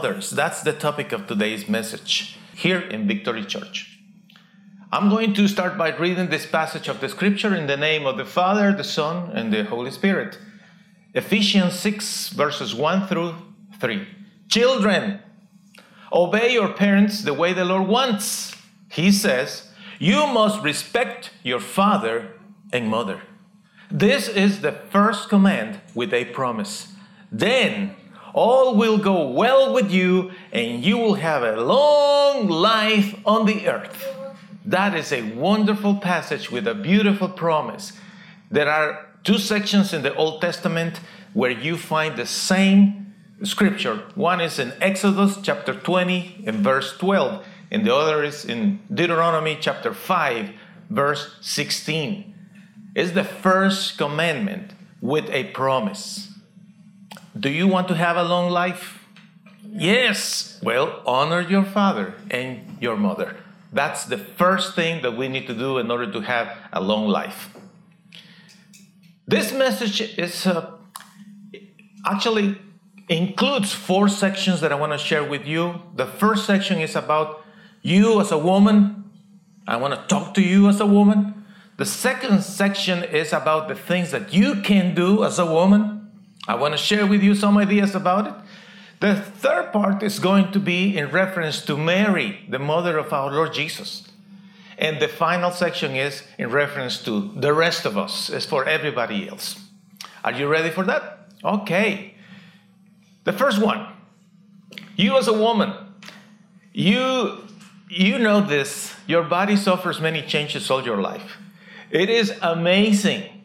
Mothers. That's the topic of today's message here in Victory Church. I'm going to start by reading this passage of the scripture in the name of the Father, the Son, and the Holy Spirit. Ephesians 6, verses 1 through 3. Children, obey your parents the way the Lord wants. He says, You must respect your father and mother. This is the first command with a promise. Then all will go well with you, and you will have a long life on the earth. That is a wonderful passage with a beautiful promise. There are two sections in the Old Testament where you find the same scripture. One is in Exodus chapter 20 and verse 12, and the other is in Deuteronomy chapter 5, verse 16. It's the first commandment with a promise. Do you want to have a long life? Yes. Well, honor your father and your mother. That's the first thing that we need to do in order to have a long life. This message is uh, actually includes four sections that I want to share with you. The first section is about you as a woman. I want to talk to you as a woman. The second section is about the things that you can do as a woman. I want to share with you some ideas about it. The third part is going to be in reference to Mary, the mother of our Lord Jesus. And the final section is in reference to the rest of us, it's for everybody else. Are you ready for that? Okay. The first one you as a woman, you, you know this, your body suffers many changes all your life. It is amazing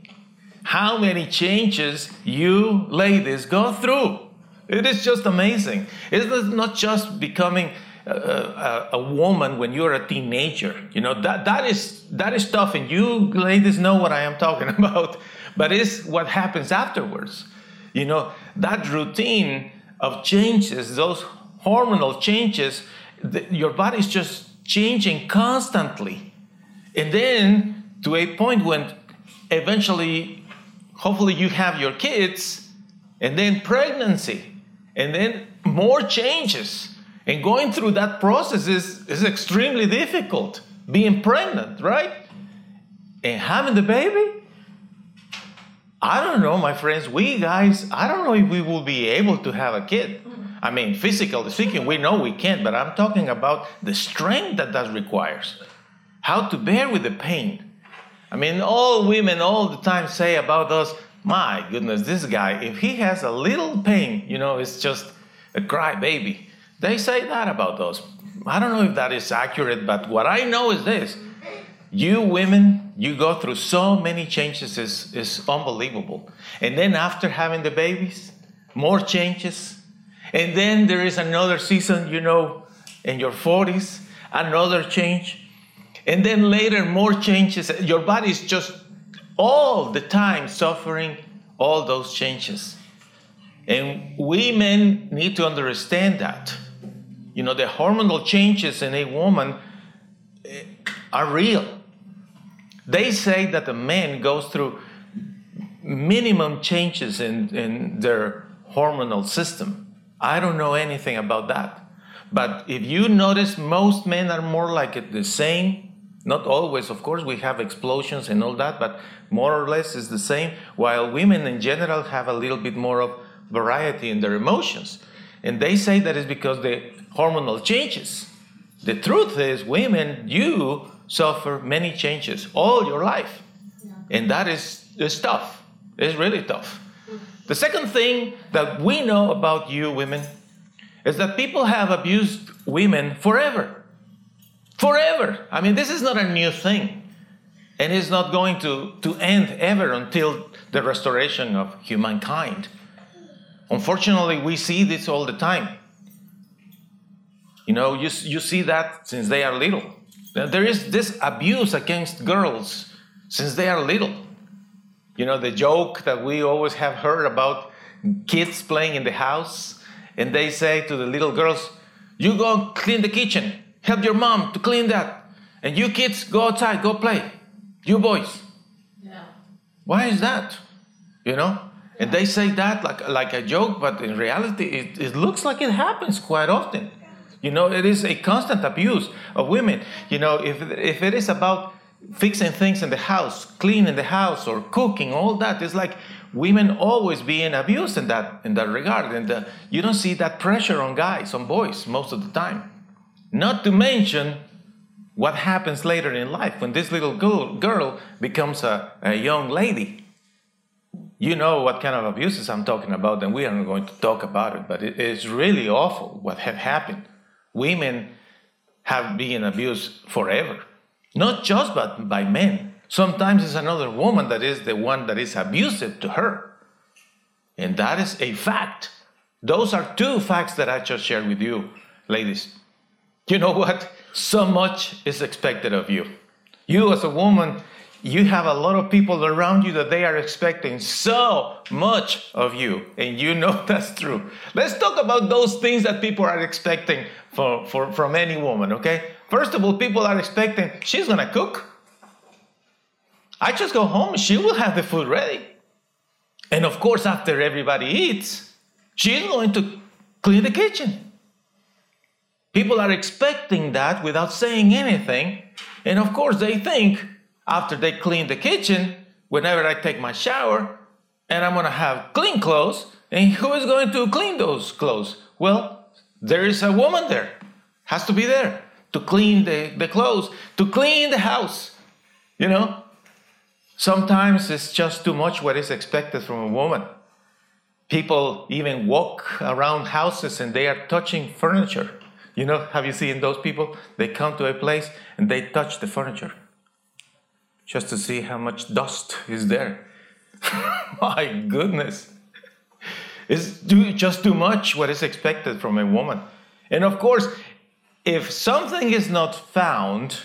how many changes you ladies go through. It is just amazing. It's not just becoming a, a, a, woman when you're a teenager. You know that that is that is tough, and you ladies know what I am talking about. But it's what happens afterwards. You know that routine of changes, those hormonal changes, the, your body's just changing constantly, and then to a point when eventually, hopefully, you have your kids, and then pregnancy and then more changes. And going through that process is, is extremely difficult. Being pregnant, right? And having the baby. I don't know, my friends. We guys, I don't know if we will be able to have a kid. I mean, physically speaking, we know we can't, but I'm talking about the strength that that requires. How to bear with the pain. I mean, all women all the time say about us, my goodness, this guy, if he has a little pain, you know, it's just a cry baby. They say that about us. I don't know if that is accurate, but what I know is this you women, you go through so many changes, is is unbelievable. And then after having the babies, more changes. And then there is another season, you know, in your 40s, another change. And then later, more changes. Your body is just all the time suffering all those changes. And we men need to understand that. You know, the hormonal changes in a woman eh, are real. They say that a man goes through minimum changes in, in their hormonal system. I don't know anything about that. But if you notice, most men are more like the same not always, of course, we have explosions and all that, but more or less is the same. While women in general have a little bit more of variety in their emotions. And they say that is because the hormonal changes. The truth is, women, you suffer many changes all your life. And that is, is tough. It's really tough. The second thing that we know about you women is that people have abused women forever. Forever. I mean, this is not a new thing. And it's not going to, to end ever until the restoration of humankind. Unfortunately, we see this all the time. You know, you, you see that since they are little. There is this abuse against girls since they are little. You know, the joke that we always have heard about kids playing in the house, and they say to the little girls, You go clean the kitchen. Help your mom to clean that. And you kids, go outside, go play. You boys. Yeah. Why is that? You know? And they say that like, like a joke, but in reality, it, it looks like it happens quite often. You know, it is a constant abuse of women. You know, if, if it is about fixing things in the house, cleaning the house, or cooking, all that, it's like women always being abused in that in that regard. And uh, you don't see that pressure on guys, on boys, most of the time. Not to mention what happens later in life when this little girl, becomes a, a young lady you know what kind of abuses I'm talking about, and we aren't going to talk about it, but it is really awful what have happened. Women have been abused forever, not just by, by men. Sometimes it's another woman that is the one that is abusive to her. And that is a fact. Those are two facts that I just shared with you, ladies. You know what? So much is expected of you. You, as a woman, you have a lot of people around you that they are expecting so much of you, and you know that's true. Let's talk about those things that people are expecting for, for, from any woman, okay? First of all, people are expecting she's gonna cook. I just go home, she will have the food ready. And of course, after everybody eats, she's going to clean the kitchen. People are expecting that without saying anything. And of course, they think after they clean the kitchen, whenever I take my shower, and I'm gonna have clean clothes, and who is going to clean those clothes? Well, there is a woman there, has to be there to clean the, the clothes, to clean the house. You know, sometimes it's just too much what is expected from a woman. People even walk around houses and they are touching furniture. You know, have you seen those people? They come to a place and they touch the furniture just to see how much dust is there. My goodness. It's just too much what is expected from a woman. And of course, if something is not found,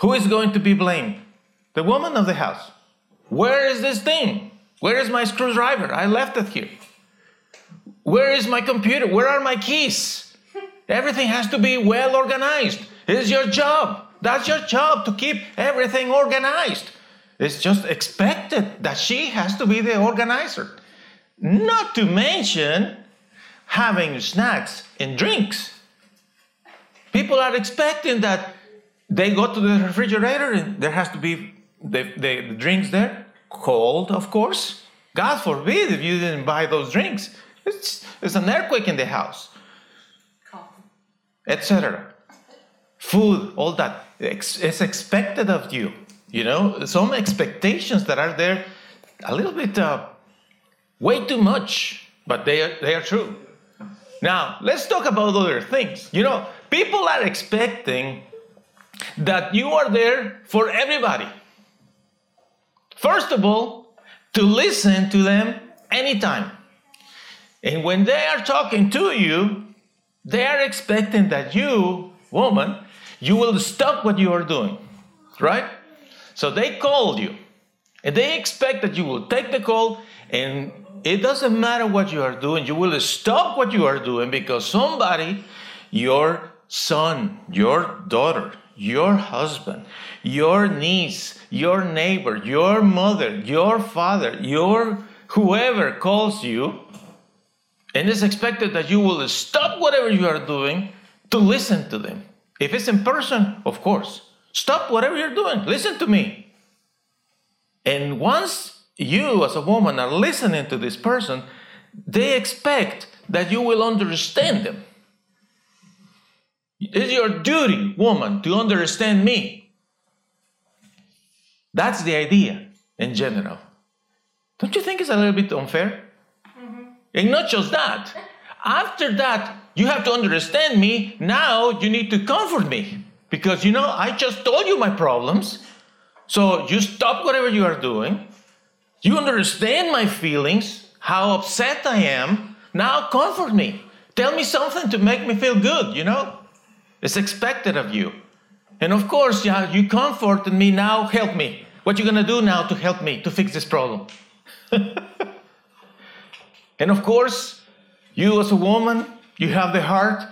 who is going to be blamed? The woman of the house. Where is this thing? Where is my screwdriver? I left it here. Where is my computer? Where are my keys? Everything has to be well organized. It's your job. That's your job to keep everything organized. It's just expected that she has to be the organizer. Not to mention having snacks and drinks. People are expecting that they go to the refrigerator and there has to be the, the, drinks there, cold, of course. God forbid if you didn't buy those drinks. It's, it's an earthquake in the house, etc. Food, all that it's expected of you. You know, some expectations that are there, a little bit, uh, way too much, but they are, they are true. Now, let's talk about other things. You know, people are expecting that you are there for everybody. First of all, to listen to them anytime. And when they are talking to you, they are expecting that you, woman, you will stop what you are doing, right? So they called you, and they expect that you will take the call, and it doesn't matter what you are doing, you will stop what you are doing because somebody, your son, your daughter, your husband, your niece, your neighbor, your mother, your father, your whoever calls you, and it's expected that you will stop whatever you are doing to listen to them. If it's in person, of course. Stop whatever you're doing. Listen to me. And once you, as a woman, are listening to this person, they expect that you will understand them. It's your duty, woman, to understand me. That's the idea in general. Don't you think it's a little bit unfair? And not just that. After that, you have to understand me. Now you need to comfort me. Because you know, I just told you my problems. So you stop whatever you are doing. You understand my feelings, how upset I am. Now comfort me. Tell me something to make me feel good, you know? It's expected of you. And of course, yeah, you comforted me, now help me. What you gonna do now to help me to fix this problem? and of course, you as a woman, you have the heart,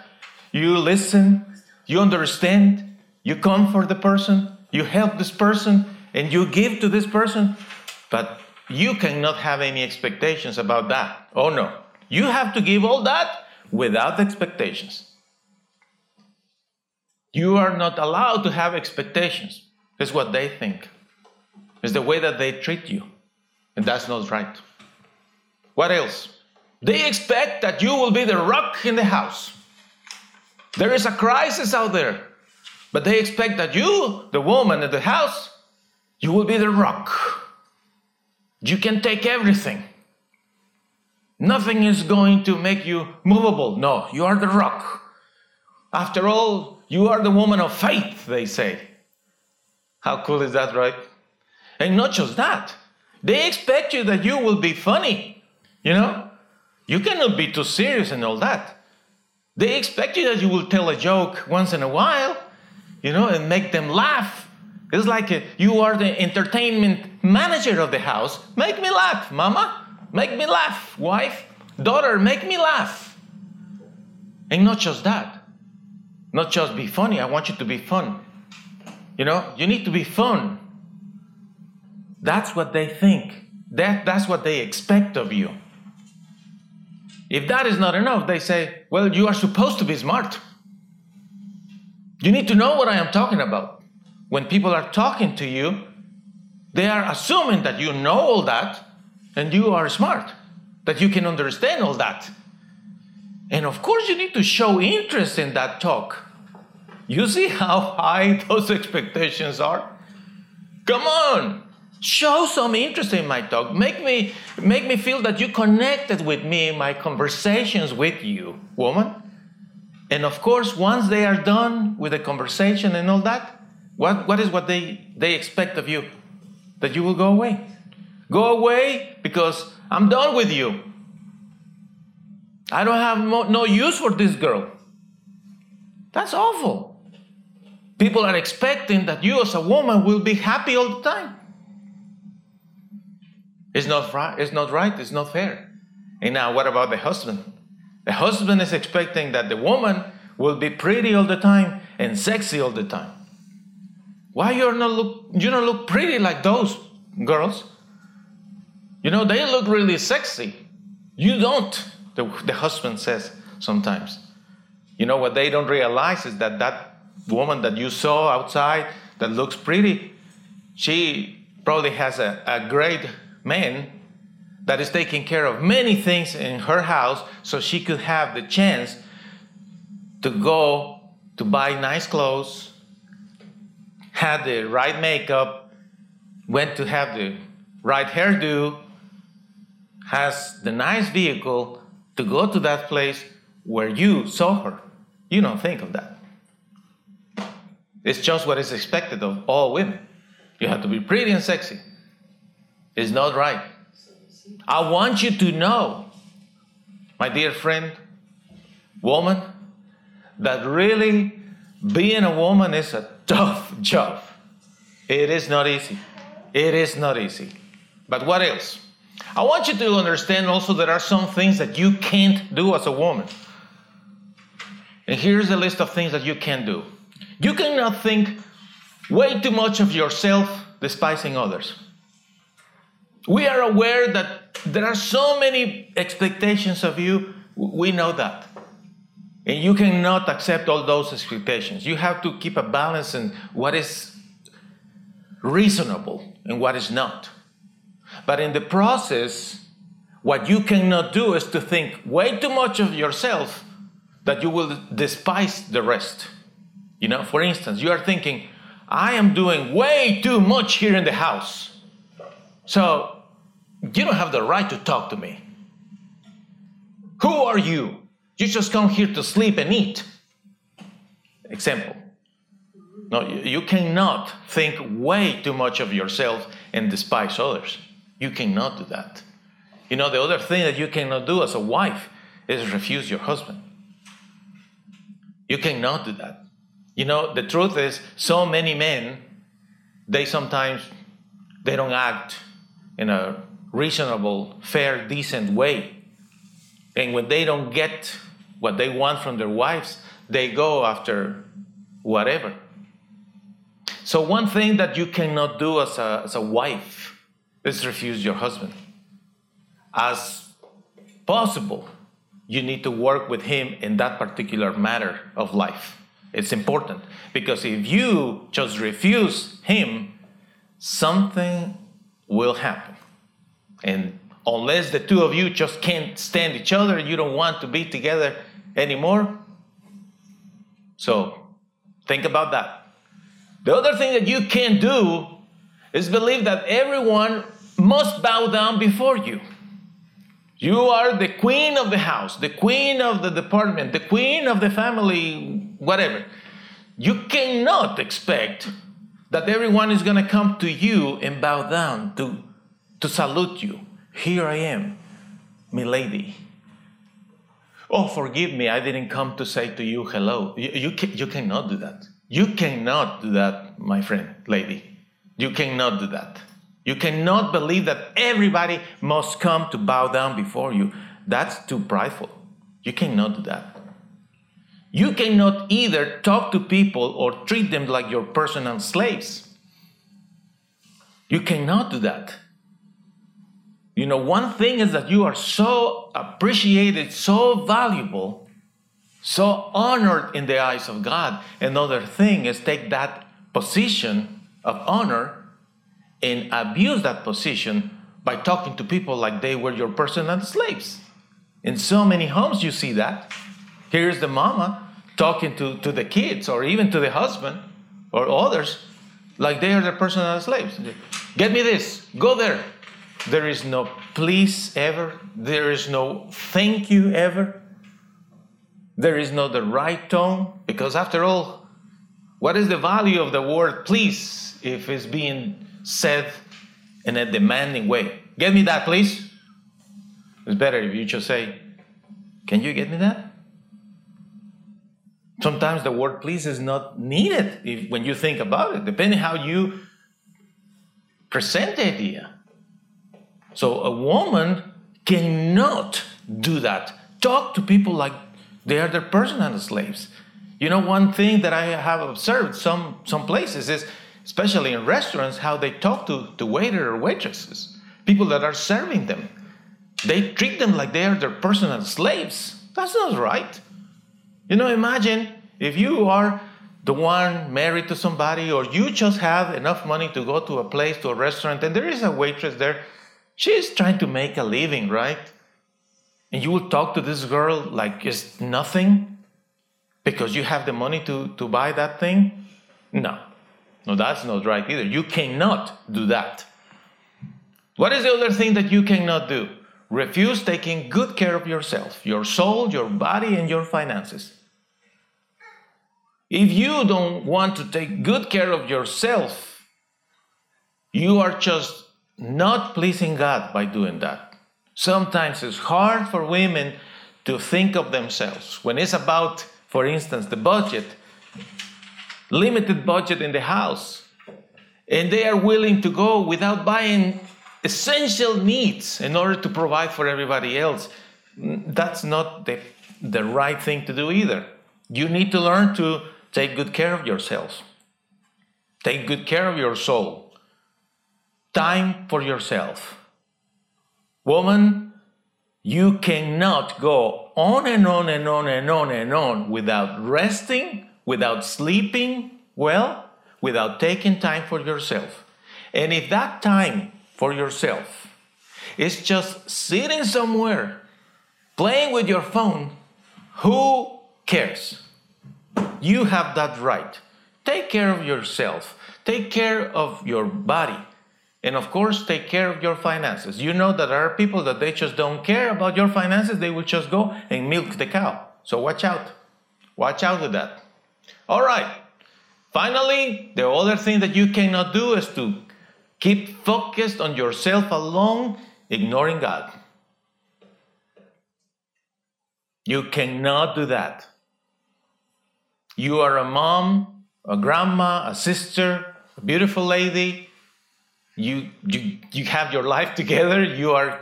you listen, you understand, you comfort the person, you help this person, and you give to this person. But you cannot have any expectations about that. Oh no. You have to give all that without expectations. You are not allowed to have expectations. That's what they think. It's the way that they treat you. And that's not right. What else? They expect that you will be the rock in the house. There is a crisis out there. But they expect that you, the woman in the house, you will be the rock. You can take everything. Nothing is going to make you movable. No, you are the rock. After all, you are the woman of faith, they say. How cool is that, right? And not just that, they expect you that you will be funny. You know, you cannot be too serious and all that. They expect you that you will tell a joke once in a while, you know, and make them laugh. It's like a, you are the entertainment manager of the house. Make me laugh, mama. Make me laugh, wife. Daughter, make me laugh. And not just that. Not just be funny. I want you to be fun. You know, you need to be fun. That's what they think. That, that's what they expect of you. If that is not enough, they say, well, you are supposed to be smart. You need to know what I am talking about. When people are talking to you, they are assuming that you know all that and you are smart, that you can understand all that. And of course, you need to show interest in that talk. You see how high those expectations are? Come on, show some interest in my talk. Make me, make me feel that you connected with me in my conversations with you, woman. And of course, once they are done with the conversation and all that, what, what is what they, they expect of you? That you will go away. Go away because I'm done with you. I don't have mo- no use for this girl. That's awful. People are expecting that you, as a woman, will be happy all the time. It's not right. It's not right. It's not fair. And now, what about the husband? The husband is expecting that the woman will be pretty all the time and sexy all the time. Why you're not look? You don't look pretty like those girls. You know they look really sexy. You don't. The, the husband says sometimes. You know what they don't realize is that that woman that you saw outside that looks pretty, she probably has a, a great man that is taking care of many things in her house so she could have the chance to go to buy nice clothes, had the right makeup, went to have the right hairdo, has the nice vehicle to go to that place where you saw her. You don't think of that. It's just what is expected of all women. You have to be pretty and sexy. It's not right. I want you to know, my dear friend, woman, that really being a woman is a tough job. It is not easy. It is not easy. But what else? I want you to understand also there are some things that you can't do as a woman. And here's a list of things that you can't do. You cannot think way too much of yourself, despising others. We are aware that there are so many expectations of you. We know that. And you cannot accept all those expectations. You have to keep a balance in what is reasonable and what is not. But in the process, what you cannot do is to think way too much of yourself that you will despise the rest. You know, for instance, you are thinking, I am doing way too much here in the house. So you don't have the right to talk to me. Who are you? You just come here to sleep and eat. Example. No, you cannot think way too much of yourself and despise others. You cannot do that. You know, the other thing that you cannot do as a wife is refuse your husband. You cannot do that. You know, the truth is, so many men, they sometimes they don't act in a reasonable, fair, decent way. And when they don't get what they want from their wives, they go after whatever. So, one thing that you cannot do as a, as a wife is refuse your husband. As possible, you need to work with him in that particular matter of life. It's important because if you just refuse him, something will happen. And unless the two of you just can't stand each other, you don't want to be together anymore. So think about that. The other thing that you can't do is believe that everyone must bow down before you. You are the queen of the house, the queen of the department, the queen of the family, whatever. You cannot expect that everyone is going to come to you and bow down to, to salute you. Here I am, milady. Oh, forgive me, I didn't come to say to you hello. You, you, can, you cannot do that. You cannot do that, my friend, lady. You cannot do that. You cannot believe that everybody must come to bow down before you. That's too prideful. You cannot do that. You cannot either talk to people or treat them like your personal slaves. You cannot do that. You know, one thing is that you are so appreciated, so valuable, so honored in the eyes of God. Another thing is take that position of honor and abuse that position by talking to people like they were your personal slaves. In so many homes, you see that. Here's the mama talking to, to the kids or even to the husband or others like they are their personal slaves. Get me this, go there. There is no please ever, there is no thank you ever, there is no the right tone, because after all, what is the value of the word please if it's being said in a demanding way. Get me that, please. It's better if you just say, Can you get me that? Sometimes the word please is not needed if, when you think about it, depending how you present the idea. So a woman cannot do that. Talk to people like they are their personal slaves. You know, one thing that I have observed some some places is especially in restaurants, how they talk to, to waiter or waitresses, people that are serving them. They treat them like they are their personal slaves. That's not right. You know, imagine if you are the one married to somebody, or you just have enough money to go to a place, to a restaurant, and there is a waitress there. She's trying to make a living, right? And you will talk to this girl like it's nothing because you have the money to, to buy that thing? No. No, that's not right either. You cannot do that. What is the other thing that you cannot do? Refuse taking good care of yourself, your soul, your body, and your finances. If you don't want to take good care of yourself, you are just not pleasing God by doing that. Sometimes it's hard for women to think of themselves. When it's about, for instance, the budget, limited budget in the house, and they are willing to go without buying essential needs in order to provide for everybody else. That's not the, the right thing to do either. You need to learn to take good care of yourselves, take good care of your soul, time for yourself. Woman, you cannot go on and on and on and on and on without resting without sleeping well, without taking time for yourself. And if that time for yourself is just sitting somewhere playing with your phone, who cares? You have that right. Take care of yourself, take care of your body, and of course, take care of your finances. You know that there are people that they just don't care about your finances, they will just go and milk the cow. So watch out. Watch out with that. All right. Finally, the other thing that you cannot do is to keep focused on yourself alone, ignoring God. You cannot do that. You are a mom, a grandma, a sister, a beautiful lady. You, you, you have your life together. You are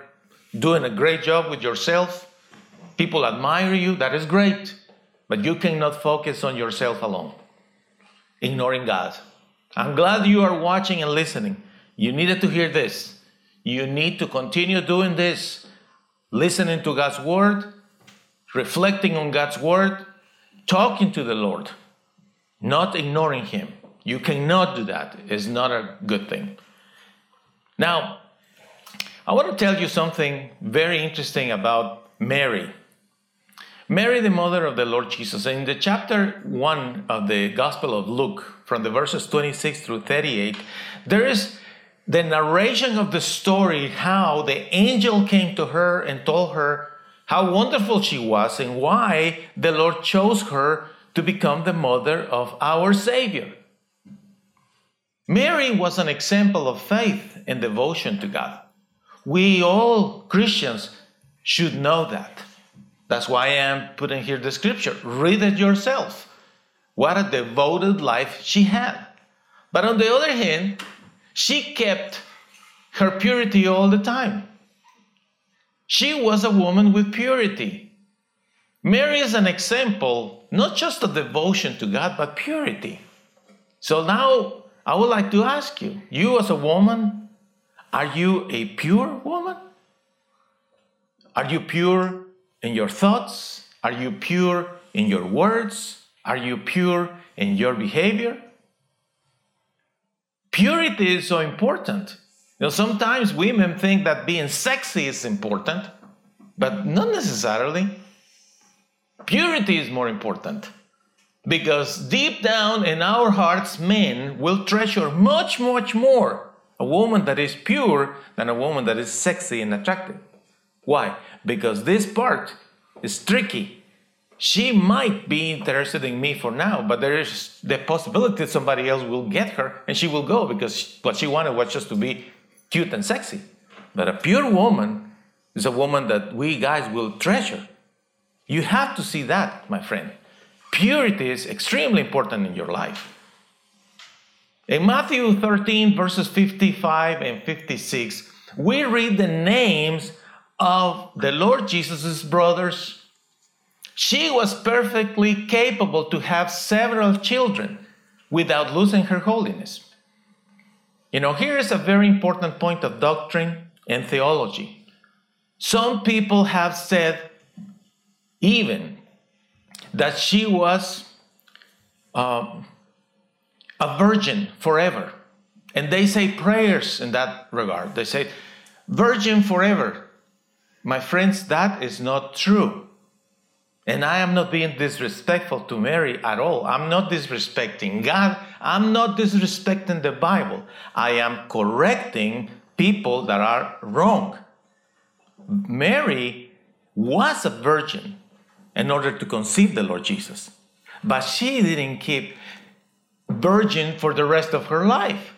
doing a great job with yourself. People admire you. That is great. But you cannot focus on yourself alone, ignoring God. I'm glad you are watching and listening. You needed to hear this. You need to continue doing this, listening to God's word, reflecting on God's word, talking to the Lord, not ignoring Him. You cannot do that. It's not a good thing. Now, I want to tell you something very interesting about Mary. Mary, the mother of the Lord Jesus. In the chapter 1 of the Gospel of Luke, from the verses 26 through 38, there is the narration of the story how the angel came to her and told her how wonderful she was and why the Lord chose her to become the mother of our Savior. Mary was an example of faith and devotion to God. We all Christians should know that. That's why I am putting here the scripture. Read it yourself. What a devoted life she had. But on the other hand, she kept her purity all the time. She was a woman with purity. Mary is an example, not just of devotion to God, but purity. So now I would like to ask you you, as a woman, are you a pure woman? Are you pure in your thoughts? Are you pure in your words? Are you pure in your behavior? Purity is so important. You know, sometimes women think that being sexy is important, but not necessarily. Purity is more important because deep down in our hearts, men will treasure much, much more a woman that is pure than a woman that is sexy and attractive. Why? Because this part is tricky. She might be interested in me for now, but there is the possibility that somebody else will get her and she will go because what she wanted was just to be cute and sexy. But a pure woman is a woman that we guys will treasure. You have to see that, my friend. Purity is extremely important in your life. In Matthew 13, verses 55 and 56, we read the names of the Lord Jesus' brothers. She was perfectly capable to have several children without losing her holiness. You know, here is a very important point of doctrine and theology. Some people have said, even, that she was um, a virgin forever. And they say prayers in that regard. They say, Virgin forever. My friends, that is not true. And I am not being disrespectful to Mary at all. I'm not disrespecting God. I'm not disrespecting the Bible. I am correcting people that are wrong. Mary was a virgin in order to conceive the Lord Jesus, but she didn't keep virgin for the rest of her life.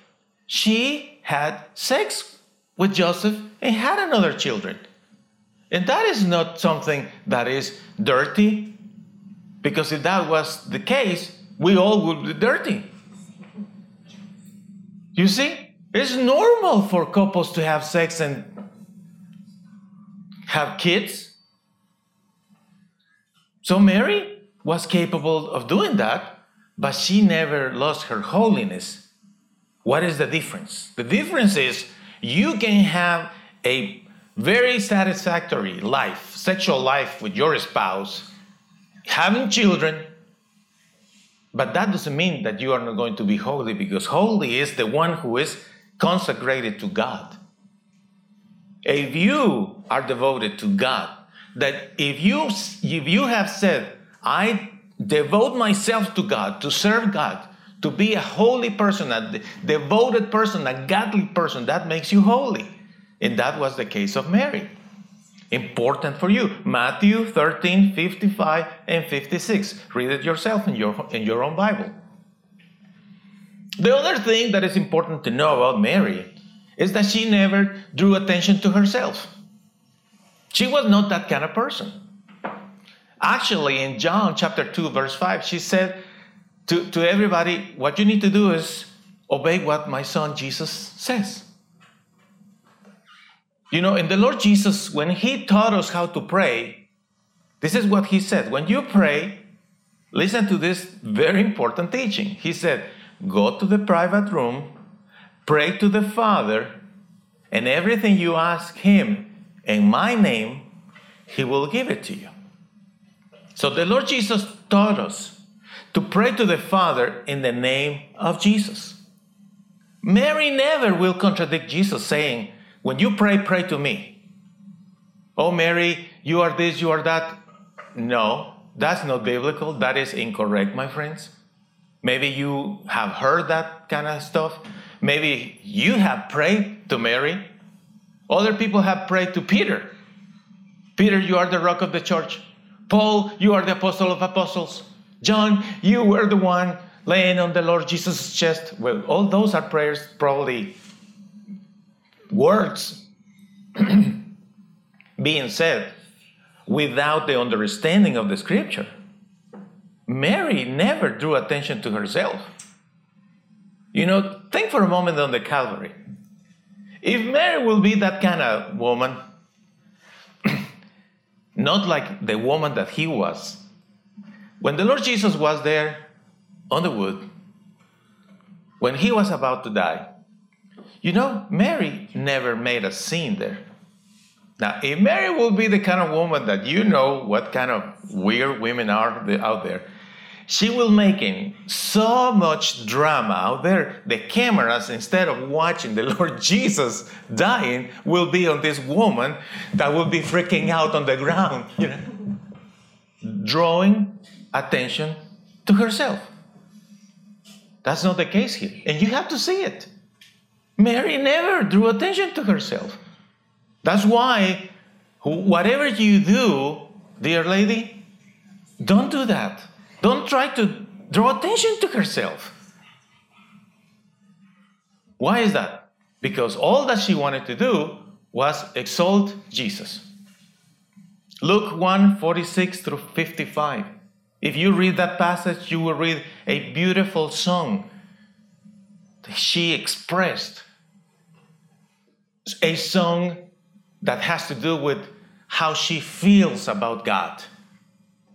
She had sex with Joseph and had another children. And that is not something that is dirty, because if that was the case, we all would be dirty. You see, it's normal for couples to have sex and have kids. So Mary was capable of doing that, but she never lost her holiness. What is the difference? The difference is you can have a very satisfactory life, sexual life with your spouse, having children, but that doesn't mean that you are not going to be holy because holy is the one who is consecrated to God. If you are devoted to God, that if you if you have said, I devote myself to God, to serve God, to be a holy person, a devoted person, a godly person, that makes you holy. And that was the case of Mary. Important for you. Matthew 13, 55 and 56. Read it yourself in your, in your own Bible. The other thing that is important to know about Mary is that she never drew attention to herself. She was not that kind of person. Actually, in John chapter 2, verse 5, she said to, to everybody, What you need to do is obey what my son Jesus says. You know, in the Lord Jesus, when He taught us how to pray, this is what He said. When you pray, listen to this very important teaching. He said, Go to the private room, pray to the Father, And everything you ask him in my name, he will give it to you. So the Lord Jesus taught us to pray to the Father in the name of Jesus. Mary never will contradict Jesus saying, When you pray, pray to me. Oh, Mary, you are this, you are that. No, that's not biblical. That is incorrect, my friends. Maybe you have heard that kind of stuff. Maybe you have prayed to Mary. Other people have prayed to Peter. Peter, you are the rock of the church. Paul, you are the apostle of apostles. John, you were the one laying on the Lord Jesus' chest. Well, all those are prayers, probably words being said without the understanding of the scripture. Mary never drew attention to herself. You know, think for a moment on the Calvary. If Mary will be that kind of woman, not like the woman that he was, when the Lord Jesus was there on the wood, when he was about to die, you know, Mary never made a scene there. Now, if Mary will be the kind of woman that you know what kind of weird women are out there, she will making so much drama out there. The cameras, instead of watching the Lord Jesus dying, will be on this woman that will be freaking out on the ground, you know, drawing attention to herself. That's not the case here. And you have to see it. Mary never drew attention to herself. That's why, whatever you do, dear lady, don't do that. Don't try to draw attention to herself. Why is that? Because all that she wanted to do was exalt Jesus. Luke 1 46 through 55. If you read that passage, you will read a beautiful song that she expressed. A song that has to do with how she feels about God.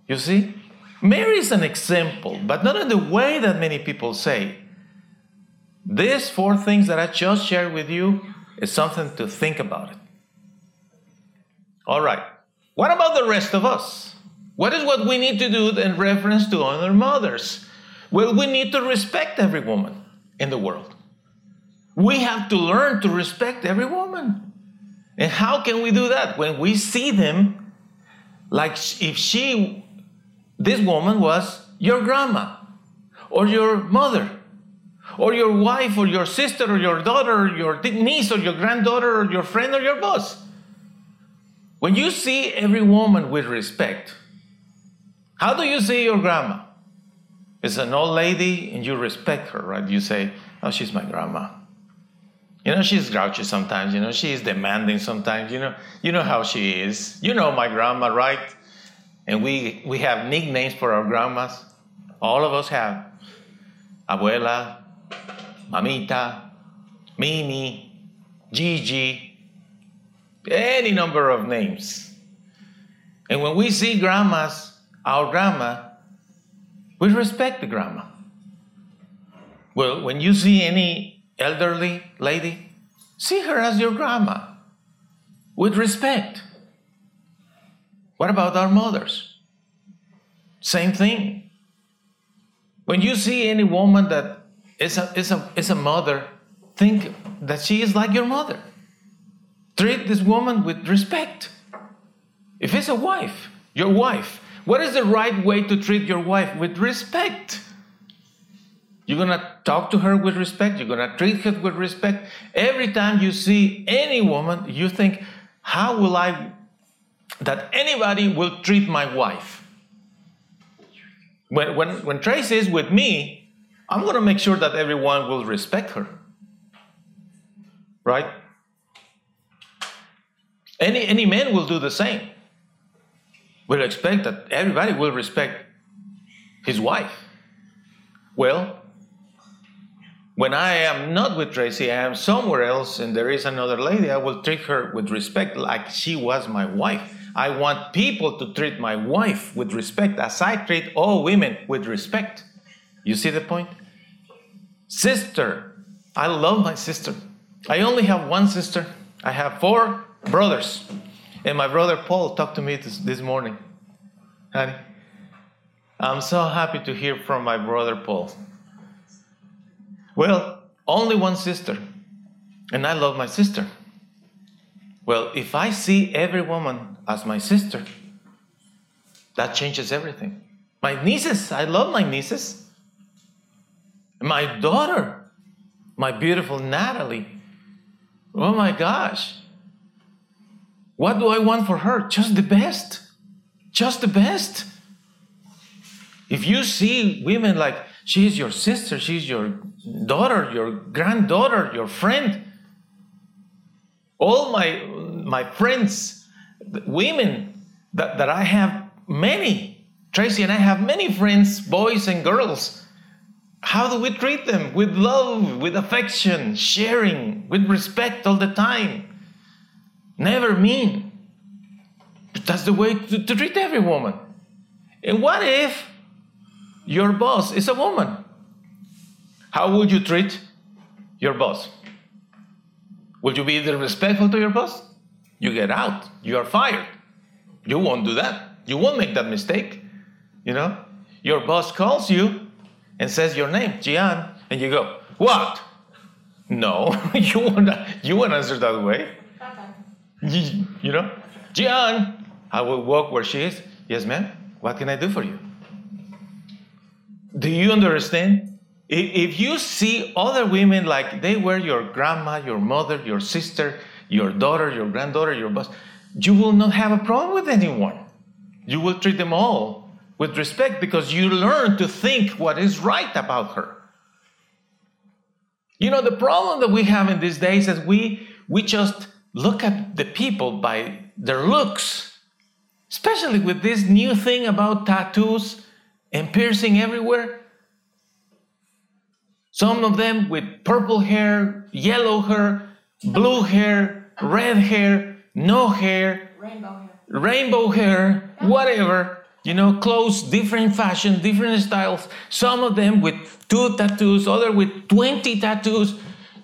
You see? Mary is an example, but not in the way that many people say. These four things that I just shared with you is something to think about it. All right. What about the rest of us? What is what we need to do in reference to other mothers? Well, we need to respect every woman in the world. We have to learn to respect every woman. And how can we do that? When we see them, like if she this woman was your grandma or your mother or your wife or your sister or your daughter or your niece or your granddaughter or your friend or your boss. When you see every woman with respect, how do you see your grandma? It's an old lady and you respect her, right? You say, Oh, she's my grandma. You know, she's grouchy sometimes, you know, she's demanding sometimes, you know, you know how she is. You know my grandma, right? And we, we have nicknames for our grandmas. All of us have. Abuela, Mamita, Mimi, Gigi, any number of names. And when we see grandmas, our grandma, we respect the grandma. Well, when you see any elderly lady, see her as your grandma with respect. What about our mothers? Same thing. When you see any woman that is a, is a, is a mother, think that she is like your mother. Treat this woman with respect. If it's a wife, your wife, what is the right way to treat your wife? With respect. You're going to talk to her with respect. You're going to treat her with respect. Every time you see any woman, you think, how will I that anybody will treat my wife. When, when, when Tracy is with me, I'm going to make sure that everyone will respect her. Right? Any, any man will do the same. We'll expect that everybody will respect his wife. Well, when I am not with Tracy, I am somewhere else and there is another lady, I will treat her with respect like she was my wife. I want people to treat my wife with respect as I treat all women with respect. You see the point? Sister, I love my sister. I only have one sister. I have four brothers. And my brother Paul talked to me this, this morning. Honey, I'm so happy to hear from my brother Paul. Well, only one sister, and I love my sister. Well, if I see every woman as my sister, that changes everything. My nieces, I love my nieces. My daughter, my beautiful Natalie. Oh my gosh. What do I want for her? Just the best. Just the best. If you see women like she's your sister, she's your daughter, your granddaughter, your friend, all my my friends, women that, that I have many, Tracy and I have many friends, boys and girls. How do we treat them? With love, with affection, sharing, with respect all the time. Never mean. But that's the way to, to treat every woman. And what if your boss is a woman? How would you treat your boss? Would you be disrespectful to your boss? You get out. You are fired. You won't do that. You won't make that mistake. You know? Your boss calls you and says your name, Gian, and you go, What? No, you won't, you won't answer that way. You, you know? Gian, I will walk where she is. Yes, ma'am. What can I do for you? Do you understand? If you see other women like they were your grandma, your mother, your sister, your mm-hmm. daughter, your granddaughter, your boss, you will not have a problem with anyone. You will treat them all with respect because you learn to think what is right about her. You know, the problem that we have in these days is we, we just look at the people by their looks, especially with this new thing about tattoos and piercing everywhere. Some of them with purple hair, yellow hair, blue hair, red hair, no hair, Rainbow hair. rainbow hair, whatever. You know, clothes, different fashion, different styles. Some of them with two tattoos, other with 20 tattoos.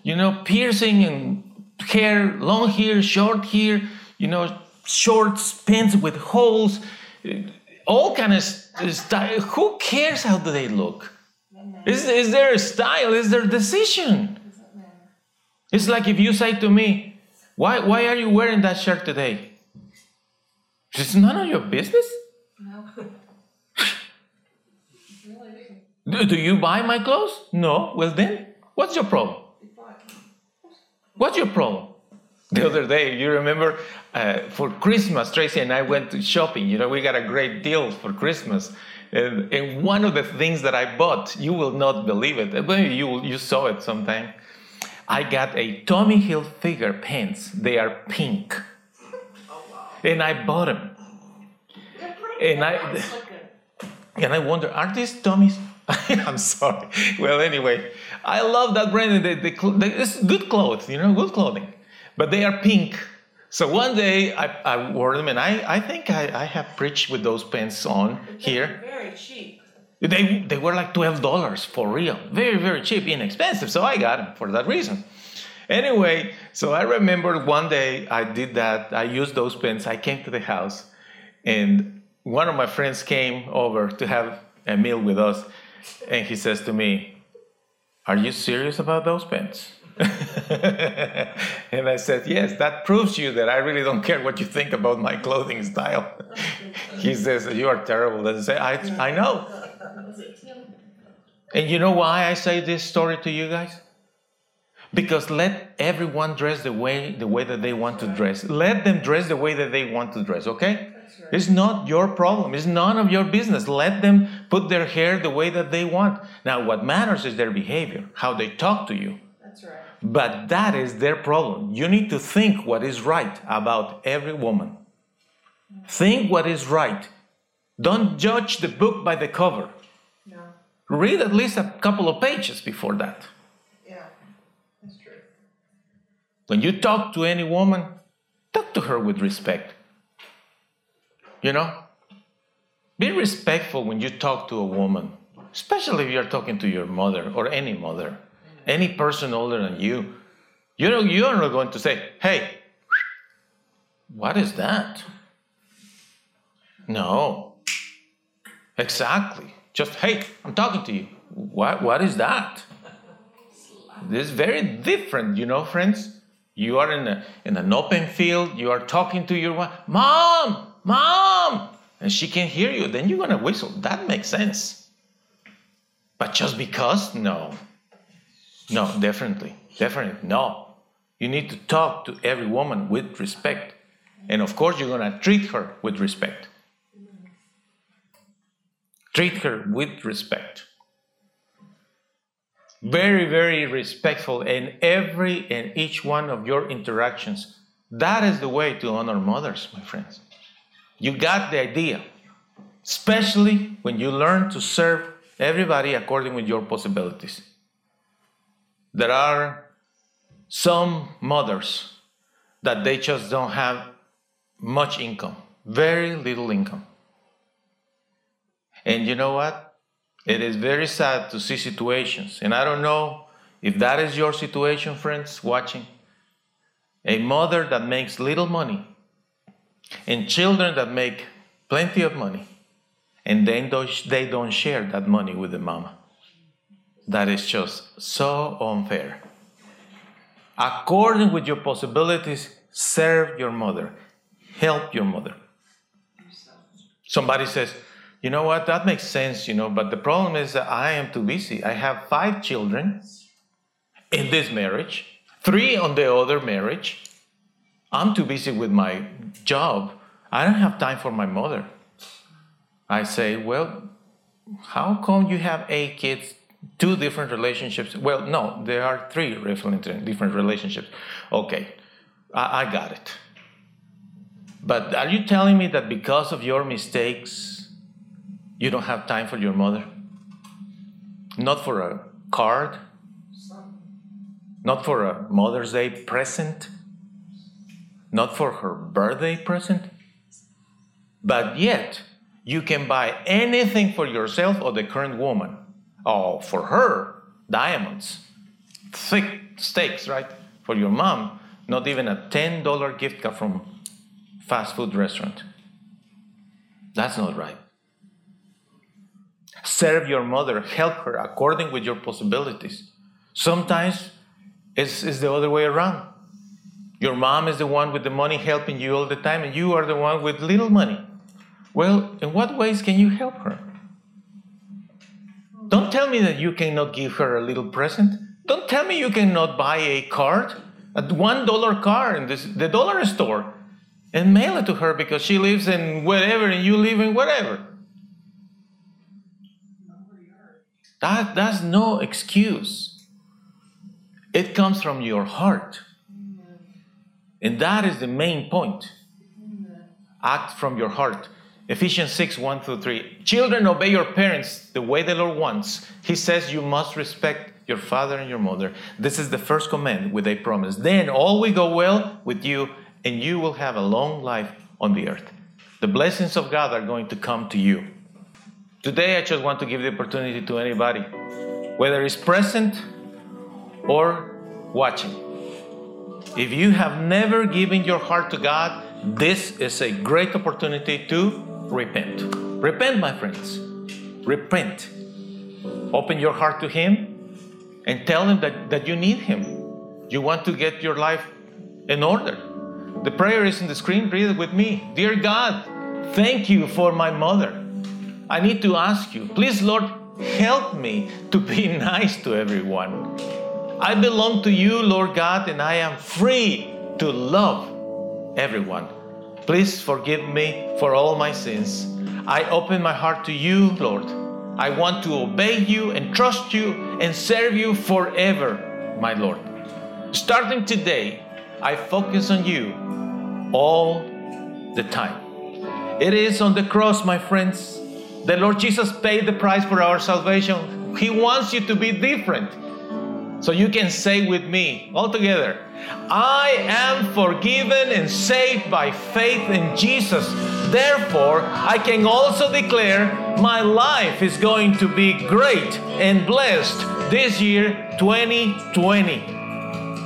You know, piercing and hair, long hair, short hair. You know, shorts, pants with holes, all kind of style. Who cares how do they look? Is, is there a style? Is there a decision? It's like if you say to me, why, why are you wearing that shirt today? It's none of your business. No. Do, do you buy my clothes? No. Well, then, what's your problem? What's your problem? The other day, you remember, uh, for Christmas, Tracy and I went to shopping. You know, we got a great deal for Christmas. And, and one of the things that I bought, you will not believe it. Maybe you, you saw it sometime. I got a Tommy Hilfiger pants. They are pink. And I bought them. And I-. And I wonder, are these Tommy's? I'm sorry. Well, anyway, I love that brand. They, they, they, it's good clothes, you know, good clothing. But they are pink. So one day I, I wore them, and I, I think I, I have preached with those pants on here. They're Very cheap. They, they were like $12 for real. Very, very cheap, inexpensive. So I got them for that reason. Anyway, so I remember one day I did that. I used those pens. I came to the house, and one of my friends came over to have a meal with us. And he says to me, Are you serious about those pens? and I said, Yes, that proves you that I really don't care what you think about my clothing style. he says, You are terrible. And I say, I, I know. Was it Tim? And you know why I say this story to you guys? Because let everyone dress the way the way that they want to dress. Let them dress the way that they want to dress, okay? Right. It's not your problem. It's none of your business. Let them put their hair the way that they want. Now, what matters is their behavior, how they talk to you. That's right. But that is their problem. You need to think what is right about every woman. Think what is right. Don't judge the book by the cover. Read at least a couple of pages before that. Yeah. That's true. When you talk to any woman, talk to her with respect. You know? Be respectful when you talk to a woman, especially if you're talking to your mother or any mother, any person older than you. You know, you're not going to say, hey, What is that? No. Exactly. Just, hey, I'm talking to you. What, what is that? This is very different, you know, friends. You are in, a, in an open field, you are talking to your wife, Mom, Mom, and she can hear you. Then you're going to whistle. That makes sense. But just because? No. No, definitely. Definitely. No. You need to talk to every woman with respect. And of course, you're going to treat her with respect. Treat her with respect. Very, very respectful in every and each one of your interactions. That is the way to honor mothers, my friends. You got the idea. Especially when you learn to serve everybody according with your possibilities. There are some mothers that they just don't have much income, very little income. And you know what? It is very sad to see situations, and I don't know if that is your situation, friends, watching. A mother that makes little money, and children that make plenty of money, and then they don't share that money with the mama. That is just so unfair. According with your possibilities, serve your mother, help your mother. Somebody says, you know what, that makes sense, you know, but the problem is that I am too busy. I have five children in this marriage, three on the other marriage. I'm too busy with my job. I don't have time for my mother. I say, well, how come you have eight kids, two different relationships? Well, no, there are three different relationships. Okay, I, I got it. But are you telling me that because of your mistakes, you don't have time for your mother? Not for a card? Not for a Mother's Day present? Not for her birthday present? But yet, you can buy anything for yourself or the current woman. Oh, for her, diamonds, thick steaks, right? For your mom, not even a $10 gift card from fast food restaurant. That's not right serve your mother, help her according with your possibilities. Sometimes it's, it's the other way around. Your mom is the one with the money helping you all the time, and you are the one with little money. Well, in what ways can you help her? Don't tell me that you cannot give her a little present. Don't tell me you cannot buy a card, a one dollar card in this, the dollar store, and mail it to her because she lives in wherever and you live in wherever. That, that's no excuse. It comes from your heart. And that is the main point. Act from your heart. Ephesians 6 1 through 3. Children, obey your parents the way the Lord wants. He says you must respect your father and your mother. This is the first command with a promise. Then all will go well with you, and you will have a long life on the earth. The blessings of God are going to come to you. Today, I just want to give the opportunity to anybody, whether it's present or watching. If you have never given your heart to God, this is a great opportunity to repent. Repent, my friends. Repent. Open your heart to Him and tell Him that, that you need Him. You want to get your life in order. The prayer is in the screen. Read it with me. Dear God, thank you for my mother. I need to ask you, please, Lord, help me to be nice to everyone. I belong to you, Lord God, and I am free to love everyone. Please forgive me for all my sins. I open my heart to you, Lord. I want to obey you and trust you and serve you forever, my Lord. Starting today, I focus on you all the time. It is on the cross, my friends, the Lord Jesus paid the price for our salvation. He wants you to be different. So you can say with me all together, I am forgiven and saved by faith in Jesus. Therefore, I can also declare my life is going to be great and blessed this year, 2020.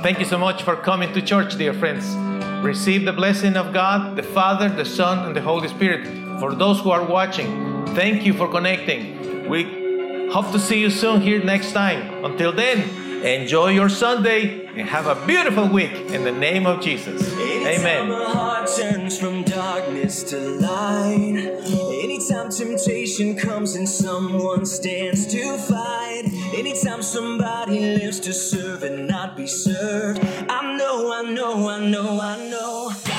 Thank you so much for coming to church, dear friends. receive the blessing of God, the Father, the Son, and the Holy Spirit. For those who are watching, thank you for connecting. We hope to see you soon here next time. Until then, enjoy your Sunday and have a beautiful week in the name of Jesus. Anytime Amen. heart turns from darkness to light. Anytime temptation comes and someone stands to fight. Anytime somebody lives to serve and not be served. I know, I know, I know, I know.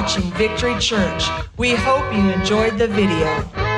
Watching Victory Church. We hope you enjoyed the video.